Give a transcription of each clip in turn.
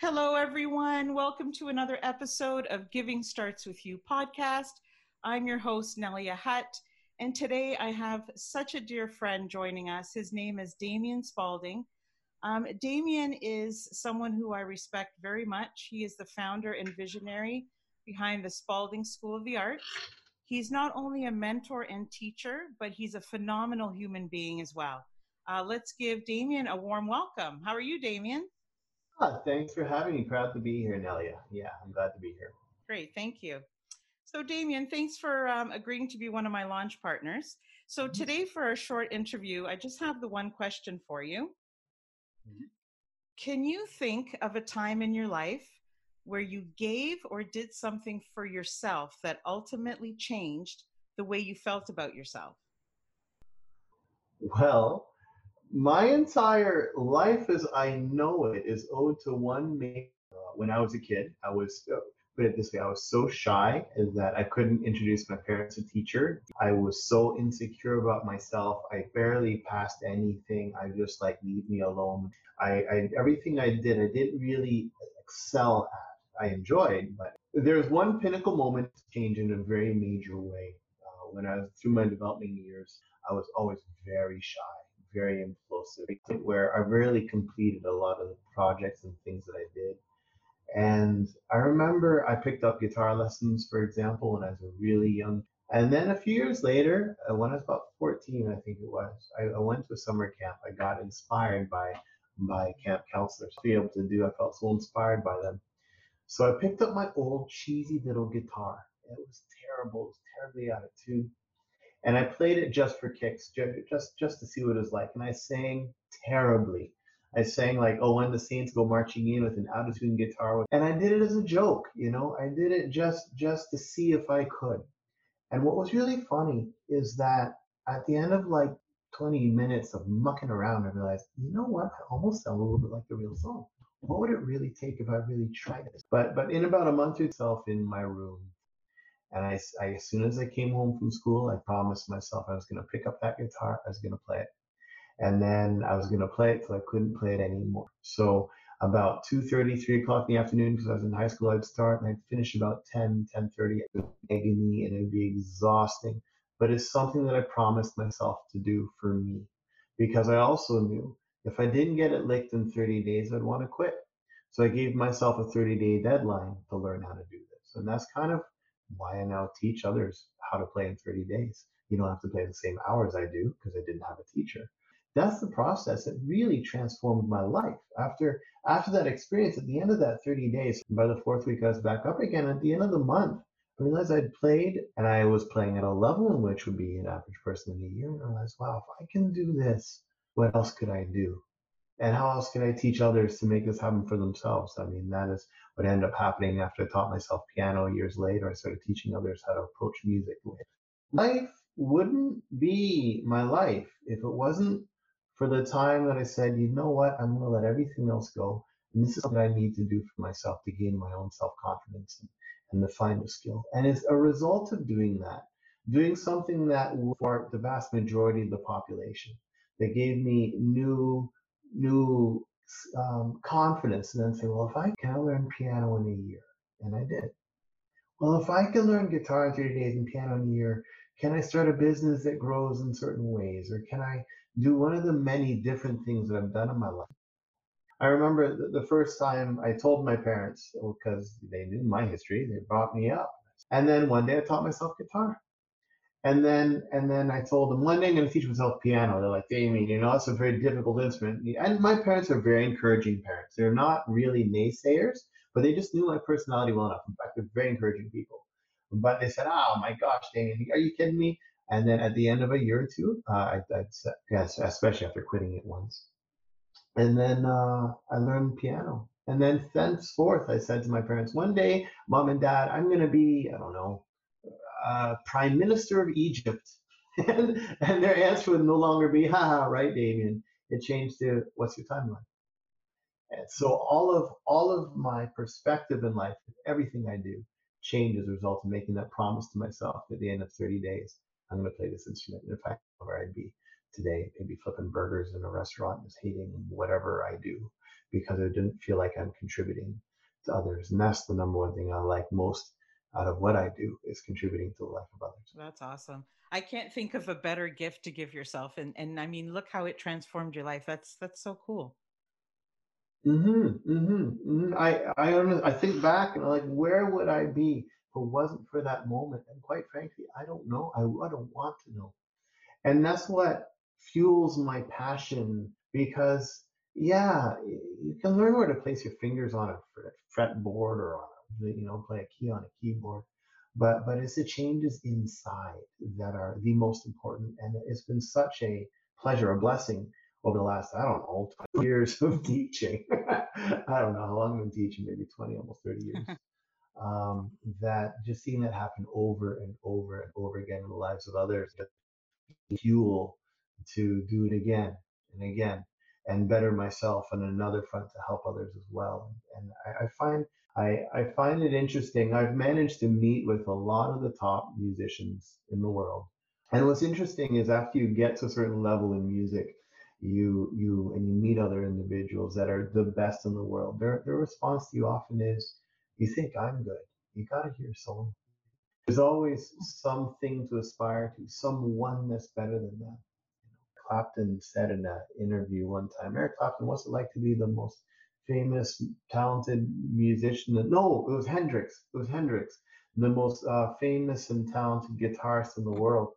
Hello, everyone. Welcome to another episode of Giving Starts With You podcast. I'm your host, Nelia Hutt, and today I have such a dear friend joining us. His name is Damien Spalding. Um, Damien is someone who I respect very much. He is the founder and visionary behind the Spalding School of the Arts. He's not only a mentor and teacher, but he's a phenomenal human being as well. Uh, let's give Damien a warm welcome. How are you, Damien? Ah, thanks for having me. Proud to be here, Nelia. Yeah, I'm glad to be here. Great, thank you. So, Damien, thanks for um, agreeing to be one of my launch partners. So, mm-hmm. today for our short interview, I just have the one question for you. Mm-hmm. Can you think of a time in your life where you gave or did something for yourself that ultimately changed the way you felt about yourself? Well, my entire life as I know it is owed to one main. Uh, when I was a kid, I was uh, put it this way: I was so shy that I couldn't introduce my parents to teacher. I was so insecure about myself. I barely passed anything. I just like leave me alone. I, I everything I did, I didn't really excel at. I enjoyed, but there's one pinnacle moment change in a very major way. Uh, when I was through my developing years, I was always very shy very implosive, where I rarely completed a lot of the projects and things that I did. And I remember I picked up guitar lessons, for example, when I was really young. And then a few years later, uh, when I was about 14, I think it was, I, I went to a summer camp. I got inspired by by camp counselors to be able to do. I felt so inspired by them. So I picked up my old cheesy little guitar. It was terrible. It was terribly out of tune and I played it just for kicks, just just to see what it was like. And I sang terribly. I sang like, "Oh, when the Saints go marching in" with an out of tune guitar, and I did it as a joke. You know, I did it just just to see if I could. And what was really funny is that at the end of like 20 minutes of mucking around, I realized, you know what? I almost sound a little bit like the real song. What would it really take if I really tried this? But but in about a month or itself in my room, and I, I, as soon as I came home from school, I promised myself I was going to pick up that guitar, I was going to play it. And then I was going to play it till I couldn't play it anymore. So about 2.30, 3 o'clock in the afternoon, because I was in high school, I'd start and I'd finish about 10, 10.30. It would agony and it'd be exhausting. But it's something that I promised myself to do for me. Because I also knew if I didn't get it licked in 30 days, I'd want to quit. So I gave myself a 30 day deadline to learn how to do this. And that's kind of why I now teach others how to play in 30 days. You don't have to play the same hours I do because I didn't have a teacher. That's the process that really transformed my life. After after that experience, at the end of that 30 days, by the fourth week I was back up again. At the end of the month, I realized I'd played and I was playing at a level in which would be an average person in a year. And I realized, wow, if I can do this, what else could I do? and how else can I teach others to make this happen for themselves? I mean, that is what ended up happening after I taught myself piano years later. I started teaching others how to approach music. with. Life wouldn't be my life if it wasn't for the time that I said, you know what, I'm going to let everything else go. And this is what I need to do for myself to gain my own self confidence and, and to find a skill. And it's a result of doing that, doing something that for the vast majority of the population, that gave me new new um, confidence and then say, well, if I can learn piano in a year, and I did. Well, if I can learn guitar in 30 days and piano in a year, can I start a business that grows in certain ways? Or can I do one of the many different things that I've done in my life? I remember the first time I told my parents, because they knew my history, they brought me up. And then one day I taught myself guitar. And then and then I told them one day I'm going to teach myself piano. They're like, Damien, you know, it's a very difficult instrument. And my parents are very encouraging parents. They're not really naysayers, but they just knew my personality well enough. In fact, they're very encouraging people. But they said, "Oh my gosh, Damien, are you kidding me?" And then at the end of a year or two, uh, I, I yes, especially after quitting it once, and then uh, I learned piano. And then thenceforth, I said to my parents, one day, mom and dad, I'm going to be, I don't know, uh, prime minister of Egypt. and, and their answer would no longer be, haha, right, Damien. It changed to, what's your timeline? And so all of all of my perspective in life, everything I do, changed as a result of making that promise to myself at the end of 30 days. I'm going to play this instrument. And in fact, where I'd be today, maybe flipping burgers in a restaurant, just hating whatever I do because I didn't feel like I'm contributing to others. And that's the number one thing I like most out of what I do is contributing to the life of others. That's awesome. I can't think of a better gift to give yourself. And and I mean, look how it transformed your life. That's that's so cool. Mm-hmm, mm-hmm, mm-hmm. I I I think back and I'm like, where would I be if it wasn't for that moment? And quite frankly, I don't know. I, I don't want to know. And that's what fuels my passion because yeah, you can learn where to place your fingers on a fretboard or on a, you know, play a key on a keyboard. But but it's the changes inside that are the most important. And it's been such a pleasure, a blessing over the last, I don't know, 20 years of teaching. I don't know how long I've been teaching, maybe 20, almost 30 years. um, that just seeing that happen over and over and over again in the lives of others, fuel to do it again and again and better myself on another front to help others as well. And I, I find I, I find it interesting. I've managed to meet with a lot of the top musicians in the world. And what's interesting is after you get to a certain level in music, you you and you meet other individuals that are the best in the world. Their their response to you often is, "You think I'm good? You got to hear someone." There's always something to aspire to, someone that's better than that. Clapton said in an interview one time, Eric Clapton, what's it like to be the most famous, talented musician? No, it was Hendrix. It was Hendrix, the most uh, famous and talented guitarist in the world.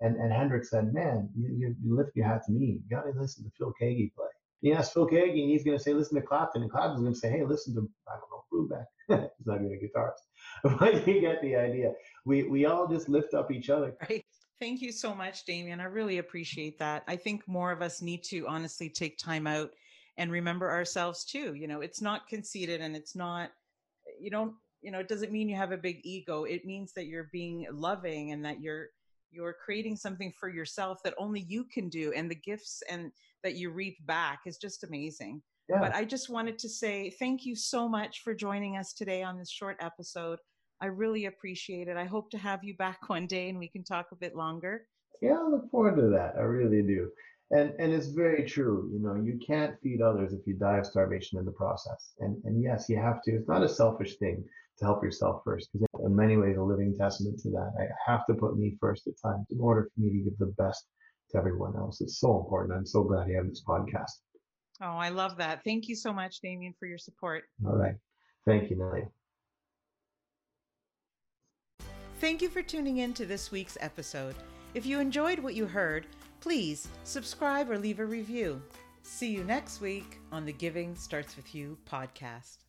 And, and Hendrix said, man, you, you, lift your hat to me. You got to listen to Phil Keaggy play. You ask Phil Keaggy, and he's going to say, listen to Clapton. And Clapton's going to say, hey, listen to, I don't know, Brubeck. he's not even a guitarist. But you get the idea. We, we all just lift up each other. Right. Thank you so much, Damien. I really appreciate that. I think more of us need to honestly take time out and remember ourselves too. You know, it's not conceited and it's not, you don't, you know, it doesn't mean you have a big ego. It means that you're being loving and that you're, you're creating something for yourself that only you can do. And the gifts and that you reap back is just amazing. Yeah. But I just wanted to say thank you so much for joining us today on this short episode. I really appreciate it. I hope to have you back one day and we can talk a bit longer. Yeah, I look forward to that. I really do. And and it's very true. You know, you can't feed others if you die of starvation in the process. And and yes, you have to. It's not a selfish thing to help yourself first, because in many ways, a living testament to that. I have to put me first at times in order for me to give the best to everyone else. It's so important. I'm so glad you have this podcast. Oh, I love that. Thank you so much, Damien, for your support. All right. Thank you, Nelly. Thank you for tuning in to this week's episode. If you enjoyed what you heard, please subscribe or leave a review. See you next week on the Giving Starts With You podcast.